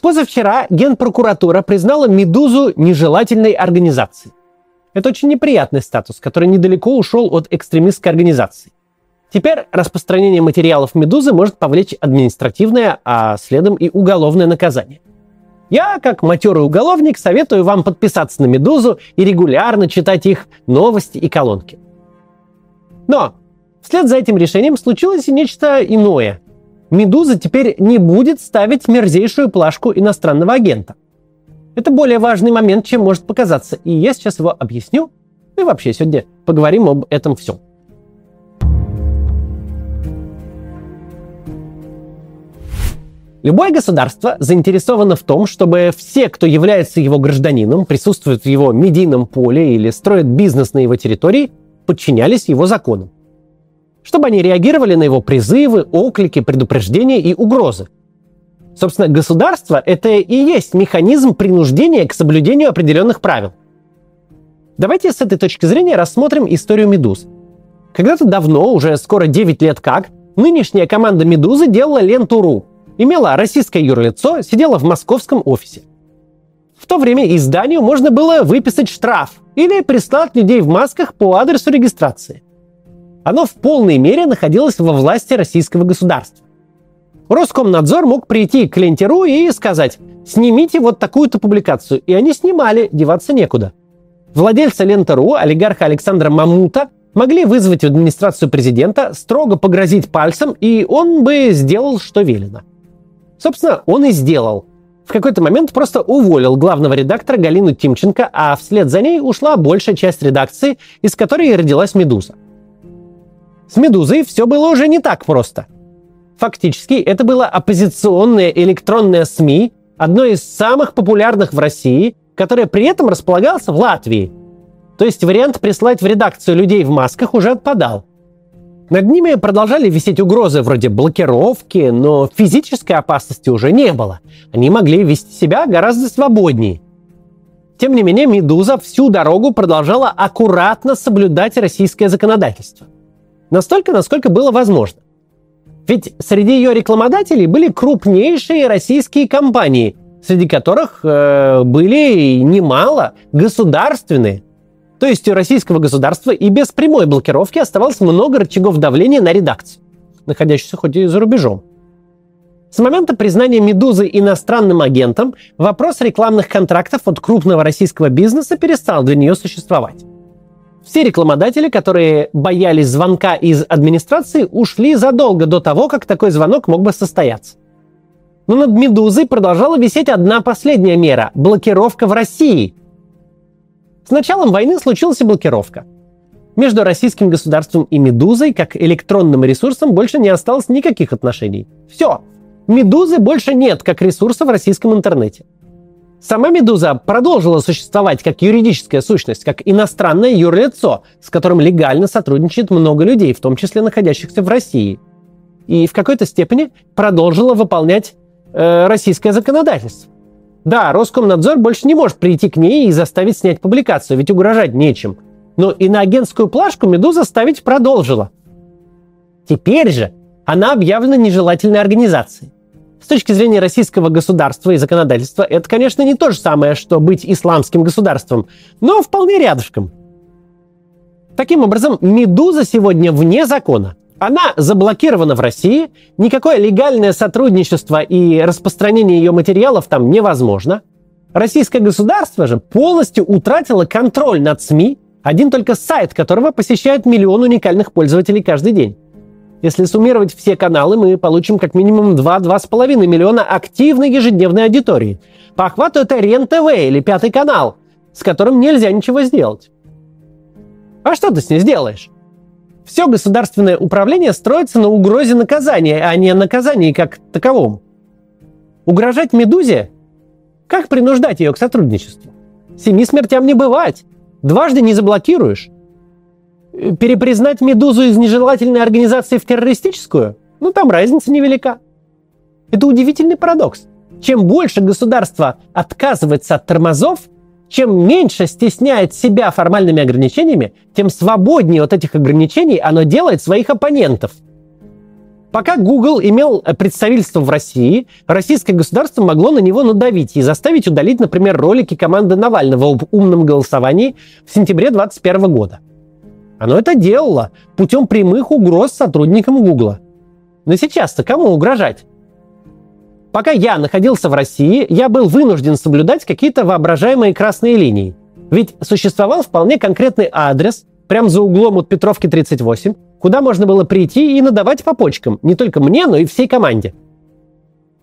Позавчера Генпрокуратура признала «Медузу» нежелательной организацией. Это очень неприятный статус, который недалеко ушел от экстремистской организации. Теперь распространение материалов «Медузы» может повлечь административное, а следом и уголовное наказание. Я, как матерый уголовник, советую вам подписаться на «Медузу» и регулярно читать их новости и колонки. Но вслед за этим решением случилось и нечто иное. Медуза теперь не будет ставить мерзейшую плашку иностранного агента. Это более важный момент, чем может показаться, и я сейчас его объясню. И вообще сегодня поговорим об этом всем. Любое государство заинтересовано в том, чтобы все, кто является его гражданином, присутствует в его медийном поле или строит бизнес на его территории, подчинялись его законам чтобы они реагировали на его призывы, оклики, предупреждения и угрозы. Собственно, государство – это и есть механизм принуждения к соблюдению определенных правил. Давайте с этой точки зрения рассмотрим историю «Медуз». Когда-то давно, уже скоро 9 лет как, нынешняя команда «Медузы» делала ленту.ру, имела российское юрлицо, сидела в московском офисе. В то время изданию можно было выписать штраф или прислать людей в масках по адресу регистрации оно в полной мере находилось во власти российского государства. Роскомнадзор мог прийти к ленте.ру и сказать «снимите вот такую-то публикацию». И они снимали, деваться некуда. Владельца ленты.ру, олигарха Александра Мамута, могли вызвать в администрацию президента, строго погрозить пальцем, и он бы сделал, что велено. Собственно, он и сделал. В какой-то момент просто уволил главного редактора Галину Тимченко, а вслед за ней ушла большая часть редакции, из которой родилась «Медуза». С «Медузой» все было уже не так просто. Фактически, это было оппозиционное электронное СМИ, одно из самых популярных в России, которое при этом располагалось в Латвии. То есть вариант прислать в редакцию людей в масках уже отпадал. Над ними продолжали висеть угрозы вроде блокировки, но физической опасности уже не было. Они могли вести себя гораздо свободнее. Тем не менее, «Медуза» всю дорогу продолжала аккуратно соблюдать российское законодательство – Настолько, насколько было возможно. Ведь среди ее рекламодателей были крупнейшие российские компании, среди которых э, были немало государственные. То есть у российского государства и без прямой блокировки оставалось много рычагов давления на редакцию, находящуюся хоть и за рубежом. С момента признания «Медузы» иностранным агентом вопрос рекламных контрактов от крупного российского бизнеса перестал для нее существовать. Все рекламодатели, которые боялись звонка из администрации, ушли задолго до того, как такой звонок мог бы состояться. Но над «Медузой» продолжала висеть одна последняя мера – блокировка в России. С началом войны случилась и блокировка. Между российским государством и «Медузой», как электронным ресурсом, больше не осталось никаких отношений. Все. «Медузы» больше нет как ресурса в российском интернете – Сама «Медуза» продолжила существовать как юридическая сущность, как иностранное юрлицо, с которым легально сотрудничает много людей, в том числе находящихся в России. И в какой-то степени продолжила выполнять э, российское законодательство. Да, Роскомнадзор больше не может прийти к ней и заставить снять публикацию, ведь угрожать нечем. Но и на агентскую плашку «Медуза» ставить продолжила. Теперь же она объявлена нежелательной организацией. С точки зрения российского государства и законодательства, это, конечно, не то же самое, что быть исламским государством, но вполне рядышком. Таким образом, «Медуза» сегодня вне закона. Она заблокирована в России, никакое легальное сотрудничество и распространение ее материалов там невозможно. Российское государство же полностью утратило контроль над СМИ, один только сайт которого посещает миллион уникальных пользователей каждый день. Если суммировать все каналы, мы получим как минимум 2-2,5 миллиона активной ежедневной аудитории. По охвату это РЕН-ТВ или Пятый канал, с которым нельзя ничего сделать. А что ты с ней сделаешь? Все государственное управление строится на угрозе наказания, а не наказании как таковом. Угрожать «Медузе»? Как принуждать ее к сотрудничеству? Семи смертям не бывать. Дважды не заблокируешь перепризнать «Медузу» из нежелательной организации в террористическую? Ну, там разница невелика. Это удивительный парадокс. Чем больше государство отказывается от тормозов, чем меньше стесняет себя формальными ограничениями, тем свободнее от этих ограничений оно делает своих оппонентов. Пока Google имел представительство в России, российское государство могло на него надавить и заставить удалить, например, ролики команды Навального об умном голосовании в сентябре 2021 года. Оно это делало путем прямых угроз сотрудникам Google. Но сейчас-то кому угрожать? Пока я находился в России, я был вынужден соблюдать какие-то воображаемые красные линии. Ведь существовал вполне конкретный адрес, прямо за углом от Петровки 38, куда можно было прийти и надавать по почкам, не только мне, но и всей команде.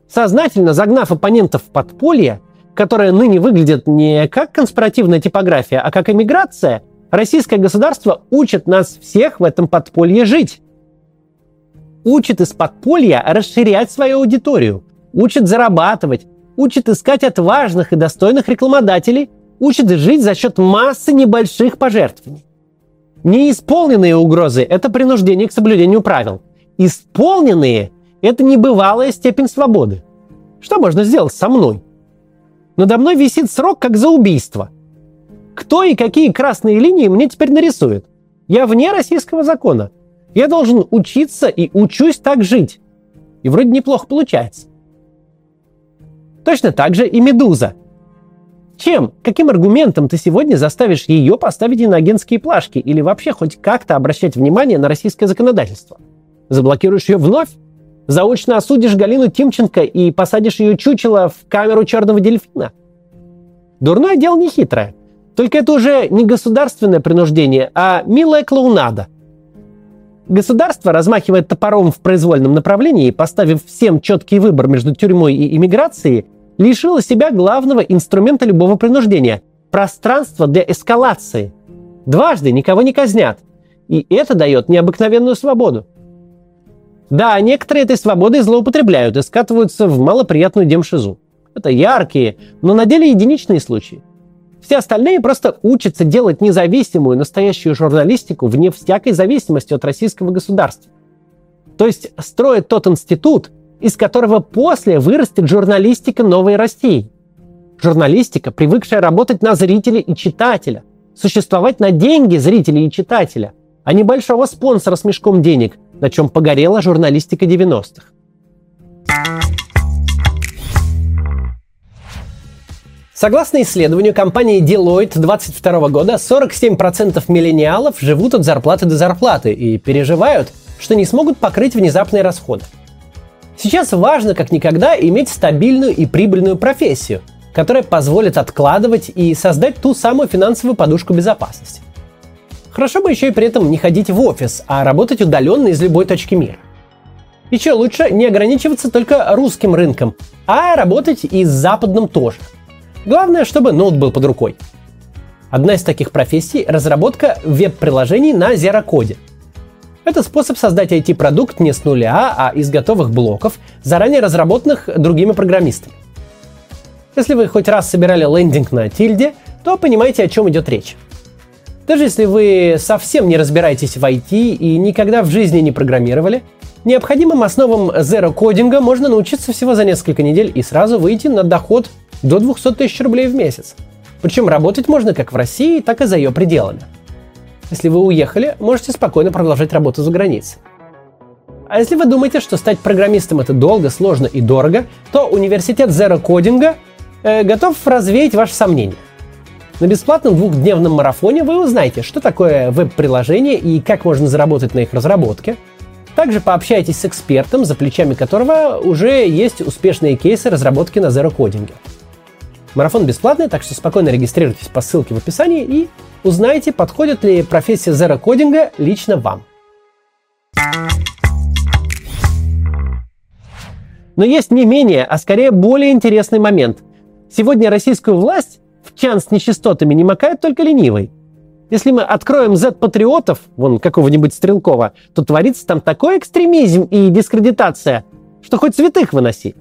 Сознательно загнав оппонентов в подполье, которое ныне выглядит не как конспиративная типография, а как эмиграция, российское государство учит нас всех в этом подполье жить. Учит из подполья расширять свою аудиторию, учит зарабатывать, учит искать отважных и достойных рекламодателей, учит жить за счет массы небольших пожертвований. Неисполненные угрозы – это принуждение к соблюдению правил. Исполненные – это небывалая степень свободы. Что можно сделать со мной? Надо мной висит срок, как за убийство. Кто и какие красные линии мне теперь нарисует? Я вне российского закона. Я должен учиться и учусь так жить. И вроде неплохо получается. Точно так же и «Медуза». Чем, каким аргументом ты сегодня заставишь ее поставить иноагентские плашки или вообще хоть как-то обращать внимание на российское законодательство? Заблокируешь ее вновь? Заочно осудишь Галину Тимченко и посадишь ее чучело в камеру черного дельфина? Дурное дело не хитрое. Только это уже не государственное принуждение, а милая клоунада. Государство размахивает топором в произвольном направлении, поставив всем четкий выбор между тюрьмой и иммиграцией, лишила себя главного инструмента любого принуждения – пространства для эскалации. Дважды никого не казнят. И это дает необыкновенную свободу. Да, некоторые этой свободой злоупотребляют и скатываются в малоприятную демшизу. Это яркие, но на деле единичные случаи. Все остальные просто учатся делать независимую настоящую журналистику вне всякой зависимости от российского государства. То есть строят тот институт, из которого после вырастет журналистика новой России. Журналистика, привыкшая работать на зрителя и читателя, существовать на деньги зрителя и читателя, а не большого спонсора с мешком денег, на чем погорела журналистика 90-х. Согласно исследованию компании Deloitte 2022 года, 47% миллениалов живут от зарплаты до зарплаты и переживают, что не смогут покрыть внезапные расходы. Сейчас важно как никогда иметь стабильную и прибыльную профессию, которая позволит откладывать и создать ту самую финансовую подушку безопасности. Хорошо бы еще и при этом не ходить в офис, а работать удаленно из любой точки мира. Еще лучше не ограничиваться только русским рынком, а работать и с западным тоже. Главное, чтобы ноут был под рукой. Одна из таких профессий – разработка веб-приложений на зерокоде – это способ создать IT-продукт не с нуля, а из готовых блоков, заранее разработанных другими программистами. Если вы хоть раз собирали лендинг на тильде, то понимаете, о чем идет речь. Даже если вы совсем не разбираетесь в IT и никогда в жизни не программировали, необходимым основам зеро-кодинга можно научиться всего за несколько недель и сразу выйти на доход до 200 тысяч рублей в месяц. Причем работать можно как в России, так и за ее пределами. Если вы уехали, можете спокойно продолжать работу за границей. А если вы думаете, что стать программистом это долго, сложно и дорого, то университет Zero Coding э, готов развеять ваши сомнения. На бесплатном двухдневном марафоне вы узнаете, что такое веб-приложение и как можно заработать на их разработке. Также пообщайтесь с экспертом, за плечами которого уже есть успешные кейсы разработки на Zero Coding. Марафон бесплатный, так что спокойно регистрируйтесь по ссылке в описании и узнайте, подходит ли профессия зеро-кодинга лично вам. Но есть не менее, а скорее более интересный момент. Сегодня российскую власть в чан с нечистотами не макает только ленивый. Если мы откроем Z-патриотов, вон какого-нибудь Стрелкова, то творится там такой экстремизм и дискредитация, что хоть святых выноси.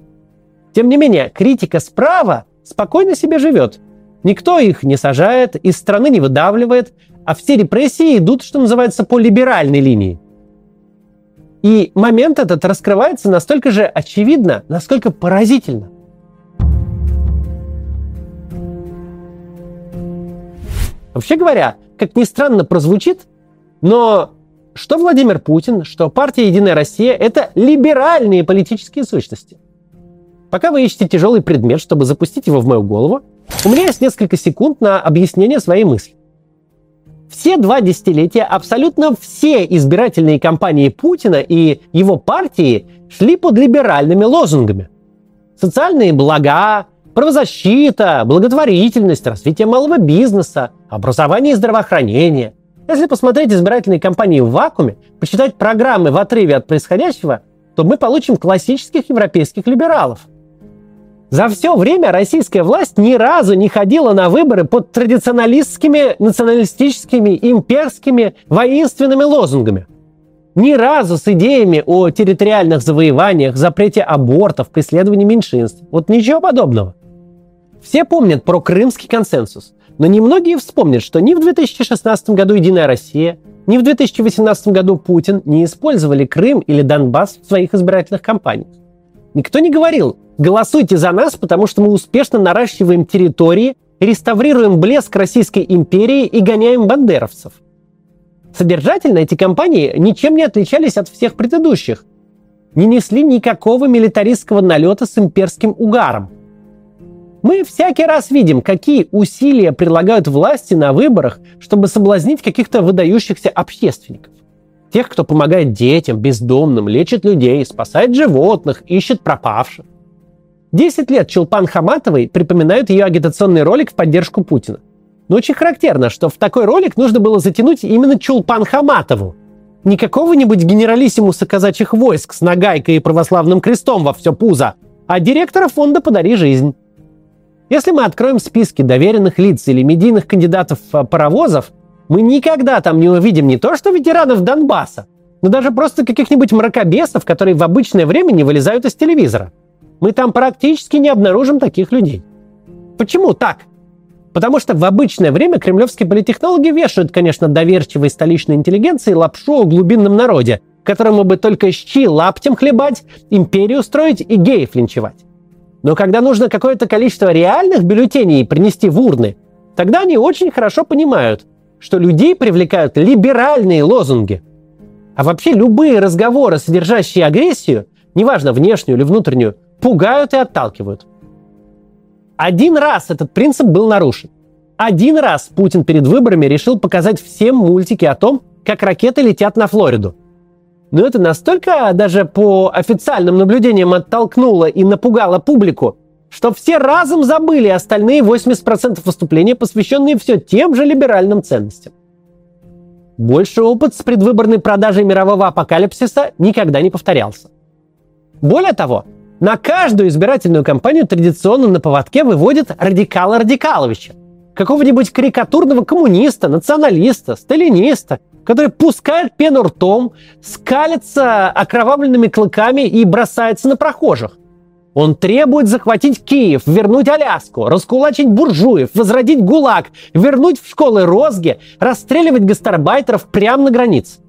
Тем не менее, критика справа спокойно себе живет. Никто их не сажает, из страны не выдавливает, а все репрессии идут, что называется, по либеральной линии. И момент этот раскрывается настолько же очевидно, насколько поразительно. Вообще говоря, как ни странно прозвучит, но что Владимир Путин, что партия «Единая Россия» — это либеральные политические сущности. Пока вы ищете тяжелый предмет, чтобы запустить его в мою голову, у меня есть несколько секунд на объяснение своей мысли. Все два десятилетия абсолютно все избирательные кампании Путина и его партии шли под либеральными лозунгами. Социальные блага, правозащита, благотворительность, развитие малого бизнеса, образование и здравоохранение. Если посмотреть избирательные кампании в вакууме, почитать программы в отрыве от происходящего, то мы получим классических европейских либералов – за все время российская власть ни разу не ходила на выборы под традиционалистскими, националистическими, имперскими, воинственными лозунгами. Ни разу с идеями о территориальных завоеваниях, запрете абортов, преследовании меньшинств. Вот ничего подобного. Все помнят про Крымский консенсус, но немногие вспомнят, что ни в 2016 году «Единая Россия», ни в 2018 году Путин не использовали Крым или Донбасс в своих избирательных кампаниях. Никто не говорил, голосуйте за нас, потому что мы успешно наращиваем территории, реставрируем блеск Российской империи и гоняем бандеровцев. Содержательно эти компании ничем не отличались от всех предыдущих. Не несли никакого милитаристского налета с имперским угаром. Мы всякий раз видим, какие усилия прилагают власти на выборах, чтобы соблазнить каких-то выдающихся общественников. Тех, кто помогает детям, бездомным, лечит людей, спасает животных, ищет пропавших. Десять лет Чулпан Хаматовой припоминают ее агитационный ролик в поддержку Путина. Но очень характерно, что в такой ролик нужно было затянуть именно Чулпан Хаматову. Не какого-нибудь генералиссимуса казачьих войск с нагайкой и православным крестом во все пузо, а директора фонда «Подари жизнь». Если мы откроем списки доверенных лиц или медийных кандидатов-паровозов, мы никогда там не увидим не то что ветеранов Донбасса, но даже просто каких-нибудь мракобесов, которые в обычное время не вылезают из телевизора. Мы там практически не обнаружим таких людей. Почему так? Потому что в обычное время кремлевские политтехнологи вешают, конечно, доверчивой столичной интеллигенции лапшу о глубинном народе, которому бы только щи лаптем хлебать, империю строить и геев линчевать. Но когда нужно какое-то количество реальных бюллетеней принести в урны, тогда они очень хорошо понимают, что людей привлекают либеральные лозунги. А вообще любые разговоры, содержащие агрессию, неважно внешнюю или внутреннюю, пугают и отталкивают. Один раз этот принцип был нарушен. Один раз Путин перед выборами решил показать всем мультики о том, как ракеты летят на Флориду. Но это настолько даже по официальным наблюдениям оттолкнуло и напугало публику, что все разом забыли остальные 80% выступления, посвященные все тем же либеральным ценностям. Больше опыт с предвыборной продажей мирового апокалипсиса никогда не повторялся. Более того, на каждую избирательную кампанию традиционно на поводке выводят радикала Радикаловича, какого-нибудь карикатурного коммуниста, националиста, сталиниста, который пускает пену ртом, скалится окровавленными клыками и бросается на прохожих. Он требует захватить Киев, вернуть Аляску, раскулачить буржуев, возродить ГУЛАГ, вернуть в школы розги, расстреливать гастарбайтеров прямо на границе.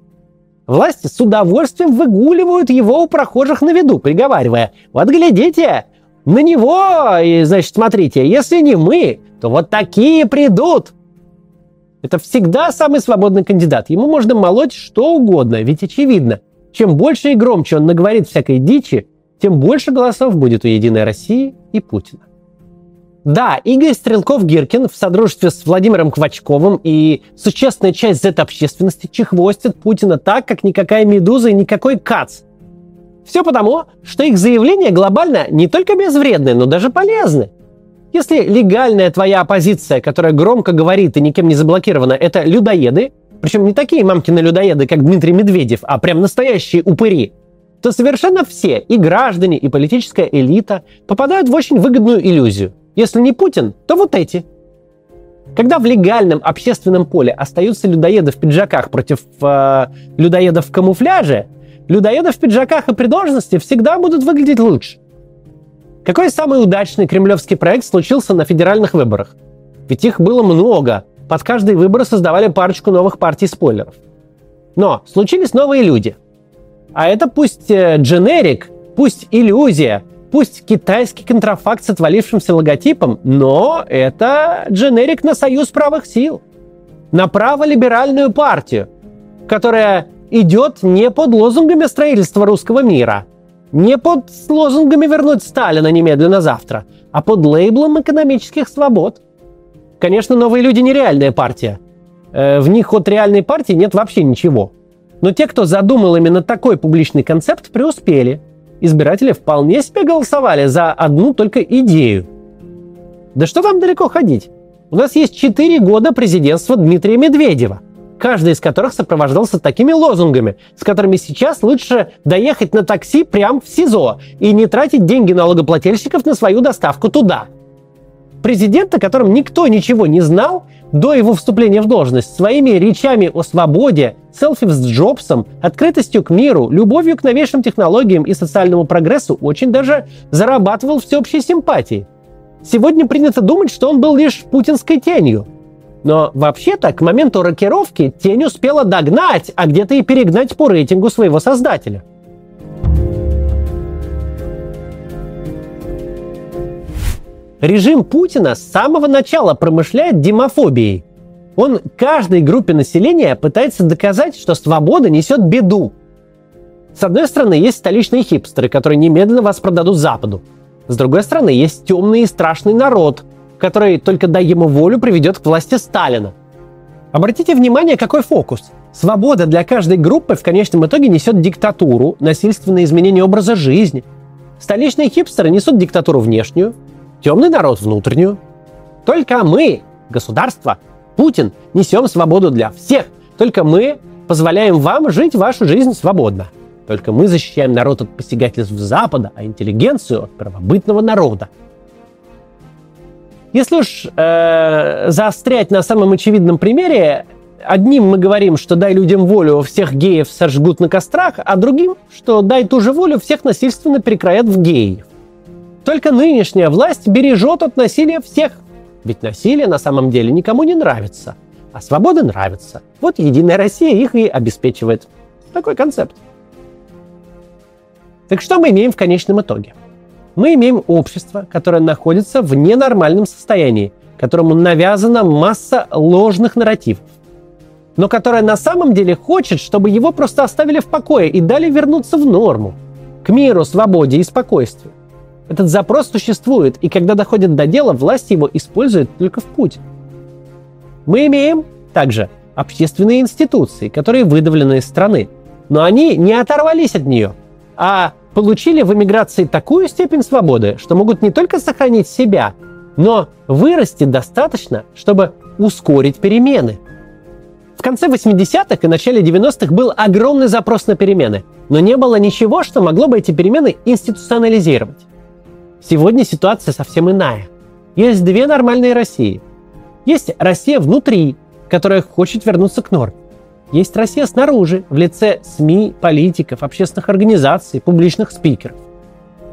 Власти с удовольствием выгуливают его у прохожих на виду, приговаривая, вот глядите, на него, и, значит, смотрите, если не мы, то вот такие придут. Это всегда самый свободный кандидат. Ему можно молоть что угодно, ведь очевидно, чем больше и громче он наговорит всякой дичи, тем больше голосов будет у «Единой России» и Путина. Да, Игорь Стрелков-Гиркин в содружестве с Владимиром Квачковым и существенная часть Z-общественности чехвостит Путина так, как никакая медуза и никакой кац. Все потому, что их заявления глобально не только безвредны, но даже полезны. Если легальная твоя оппозиция, которая громко говорит и никем не заблокирована, это людоеды, причем не такие мамкины людоеды, как Дмитрий Медведев, а прям настоящие упыри – то совершенно все, и граждане, и политическая элита, попадают в очень выгодную иллюзию. Если не Путин, то вот эти. Когда в легальном общественном поле остаются людоеды в пиджаках против э, людоедов в камуфляже, людоеды в пиджаках и при должности всегда будут выглядеть лучше. Какой самый удачный кремлевский проект случился на федеральных выборах? Ведь их было много. Под каждые выборы создавали парочку новых партий спойлеров. Но случились новые люди – а это пусть э, дженерик, пусть иллюзия, пусть китайский контрафакт с отвалившимся логотипом, но это дженерик на союз правых сил, на праволиберальную партию, которая идет не под лозунгами строительства русского мира, не под лозунгами вернуть Сталина немедленно завтра, а под лейблом экономических свобод. Конечно, новые люди нереальная партия. Э, в них от реальной партии нет вообще ничего. Но те, кто задумал именно такой публичный концепт, преуспели. Избиратели вполне себе голосовали за одну только идею. Да что вам далеко ходить? У нас есть 4 года президентства Дмитрия Медведева каждый из которых сопровождался такими лозунгами, с которыми сейчас лучше доехать на такси прямо в СИЗО и не тратить деньги налогоплательщиков на свою доставку туда. Президент, о котором никто ничего не знал до его вступления в должность, своими речами о свободе, селфи с Джобсом, открытостью к миру, любовью к новейшим технологиям и социальному прогрессу очень даже зарабатывал всеобщей симпатии. Сегодня принято думать, что он был лишь путинской тенью – но вообще-то к моменту рокировки тень успела догнать, а где-то и перегнать по рейтингу своего создателя. Режим Путина с самого начала промышляет демофобией. Он каждой группе населения пытается доказать, что свобода несет беду. С одной стороны, есть столичные хипстеры, которые немедленно вас продадут Западу. С другой стороны, есть темный и страшный народ, который только дай ему волю приведет к власти Сталина. Обратите внимание, какой фокус. Свобода для каждой группы в конечном итоге несет диктатуру, насильственное изменение образа жизни. Столичные хипстеры несут диктатуру внешнюю, темный народ внутреннюю. Только мы, государство, Путин, несем свободу для всех. Только мы позволяем вам жить вашу жизнь свободно. Только мы защищаем народ от посягательств Запада, а интеллигенцию от правобытного народа. Если уж э, заострять на самом очевидном примере, одним мы говорим, что дай людям волю, всех геев сожгут на кострах, а другим, что дай ту же волю, всех насильственно перекроят в геев. Только нынешняя власть бережет от насилия всех. Ведь насилие на самом деле никому не нравится, а свобода нравится. Вот Единая Россия их и обеспечивает. Такой концепт. Так что мы имеем в конечном итоге? мы имеем общество, которое находится в ненормальном состоянии, которому навязана масса ложных нарративов, но которое на самом деле хочет, чтобы его просто оставили в покое и дали вернуться в норму, к миру, свободе и спокойствию. Этот запрос существует, и когда доходит до дела, власть его использует только в путь. Мы имеем также общественные институции, которые выдавлены из страны, но они не оторвались от нее, а получили в эмиграции такую степень свободы, что могут не только сохранить себя, но вырасти достаточно, чтобы ускорить перемены. В конце 80-х и начале 90-х был огромный запрос на перемены, но не было ничего, что могло бы эти перемены институционализировать. Сегодня ситуация совсем иная. Есть две нормальные России. Есть Россия внутри, которая хочет вернуться к норме. Есть Россия снаружи, в лице СМИ, политиков, общественных организаций, публичных спикеров.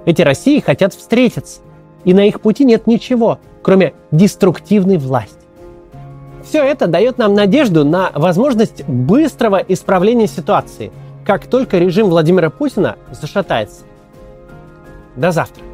Эти России хотят встретиться, и на их пути нет ничего, кроме деструктивной власти. Все это дает нам надежду на возможность быстрого исправления ситуации, как только режим Владимира Путина зашатается. До завтра.